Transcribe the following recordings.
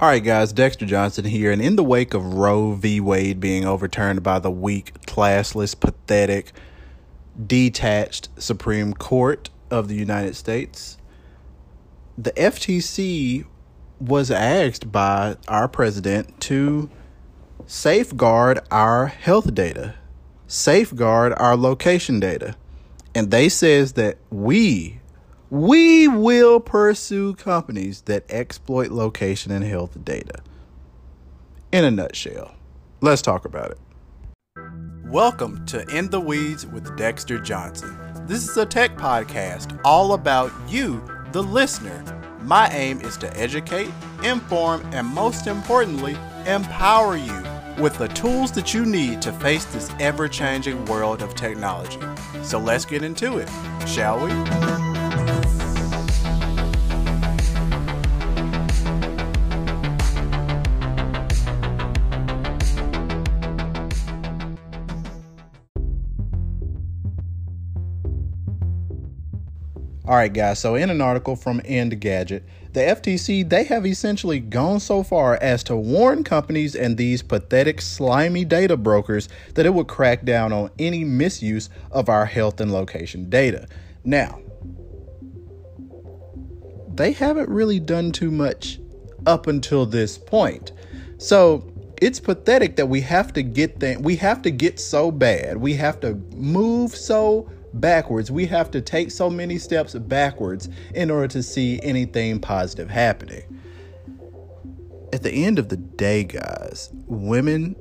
All right, guys, Dexter Johnson here. And in the wake of Roe v. Wade being overturned by the weak, classless, pathetic, detached Supreme Court of the United States, the FTC was asked by our president to safeguard our health data, safeguard our location data. And they says that we we will pursue companies that exploit location and health data. In a nutshell, let's talk about it. Welcome to In the Weeds with Dexter Johnson. This is a tech podcast all about you, the listener. My aim is to educate, inform, and most importantly, empower you with the tools that you need to face this ever changing world of technology. So let's get into it, shall we? All right, guys. So, in an article from Engadget, the FTC they have essentially gone so far as to warn companies and these pathetic, slimy data brokers that it would crack down on any misuse of our health and location data. Now, they haven't really done too much up until this point. So, it's pathetic that we have to get that we have to get so bad. We have to move so backwards. We have to take so many steps backwards in order to see anything positive happening. At the end of the day, guys, women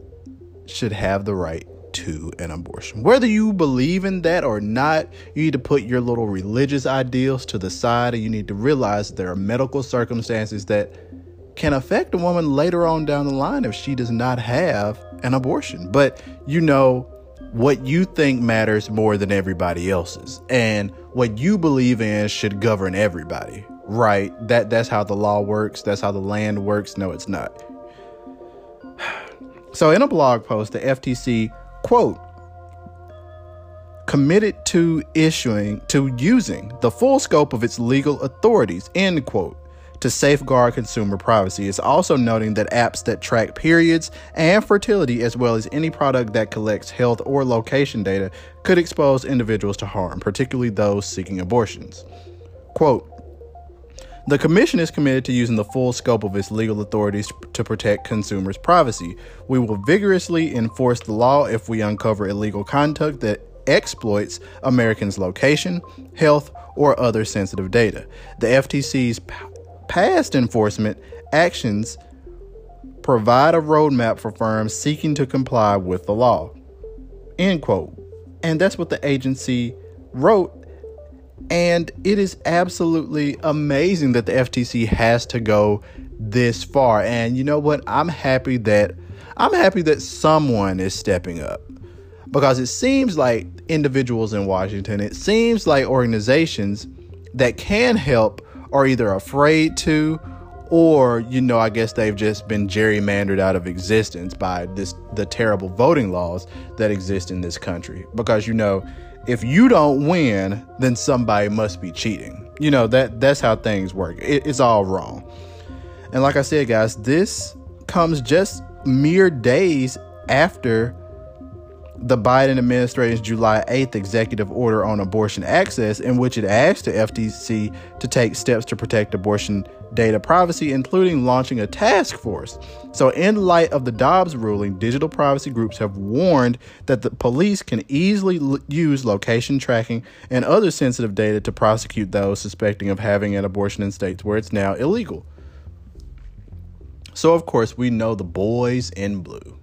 should have the right to an abortion. Whether you believe in that or not, you need to put your little religious ideals to the side and you need to realize there are medical circumstances that can affect a woman later on down the line if she does not have an abortion. But you know, what you think matters more than everybody else's. And what you believe in should govern everybody right? That that's how the law works. That's how the land works. No it's not. So in a blog post the ftc quote committed to issuing to using the full scope of its legal authorities end quote to safeguard consumer privacy. It's also noting that apps that track periods and fertility, as well as any product that collects health or location data, could expose individuals to harm, particularly those seeking abortions. Quote, the Commission is committed to using the full scope of its legal authorities to protect consumers' privacy. We will vigorously enforce the law if we uncover illegal conduct that exploits Americans' location, health, or other sensitive data. The FTC's past enforcement actions provide a roadmap for firms seeking to comply with the law. End quote. And that's what the agency wrote. And it is absolutely amazing that the FTC has to go this far. And you know what? I'm happy that I'm happy that someone is stepping up. Because it seems like individuals in Washington, it seems like organizations that can help are either afraid to or you know i guess they've just been gerrymandered out of existence by this the terrible voting laws that exist in this country. Because you know if you don't win then somebody must be cheating. You know that that's how things work. It, it's all wrong. And like i said guys this comes just mere days after the Biden administration's July 8th executive order on abortion access, in which it asked the FTC to take steps to protect abortion data privacy, including launching a task force. So, in light of the Dobbs ruling, digital privacy groups have warned that the police can easily l- use location tracking and other sensitive data to prosecute those suspecting of having an abortion in states where it's now illegal. So, of course, we know the boys in blue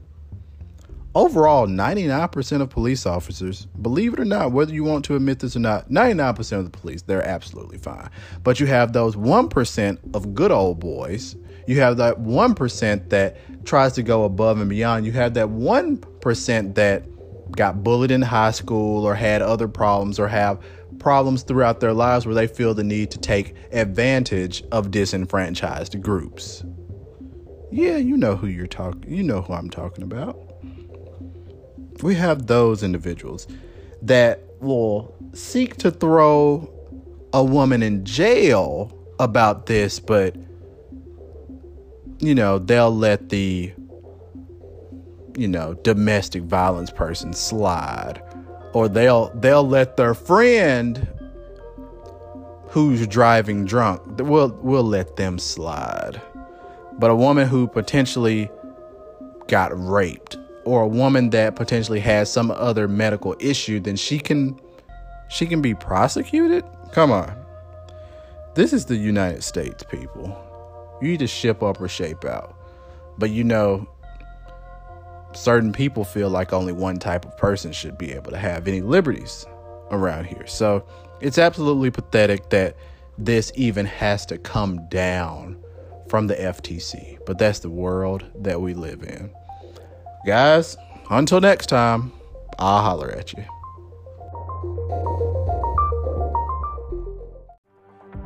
overall 99% of police officers believe it or not whether you want to admit this or not 99% of the police they're absolutely fine. But you have those 1% of good old boys. You have that 1% that tries to go above and beyond. You have that 1% that got bullied in high school or had other problems or have problems throughout their lives where they feel the need to take advantage of disenfranchised groups. Yeah you know who you're talking you know who I'm talking about we have those individuals that will seek to throw a woman in jail about this, but you know, they'll let the, you know, domestic violence person slide. Or they'll they'll let their friend who's driving drunk, we'll we'll let them slide. But a woman who potentially got raped or a woman that potentially has some other medical issue, then she can she can be prosecuted? Come on. This is the United States, people. You either ship up or shape out. But you know, certain people feel like only one type of person should be able to have any liberties around here. So it's absolutely pathetic that this even has to come down from the FTC. But that's the world that we live in. Guys, until next time, I'll holler at you.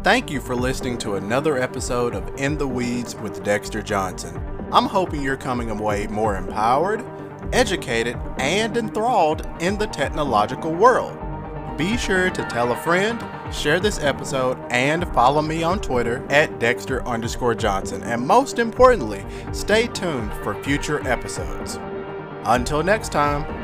Thank you for listening to another episode of In the Weeds with Dexter Johnson. I'm hoping you're coming away more empowered, educated, and enthralled in the technological world. Be sure to tell a friend, share this episode, and follow me on Twitter at Dexter underscore Johnson. And most importantly, stay tuned for future episodes. Until next time.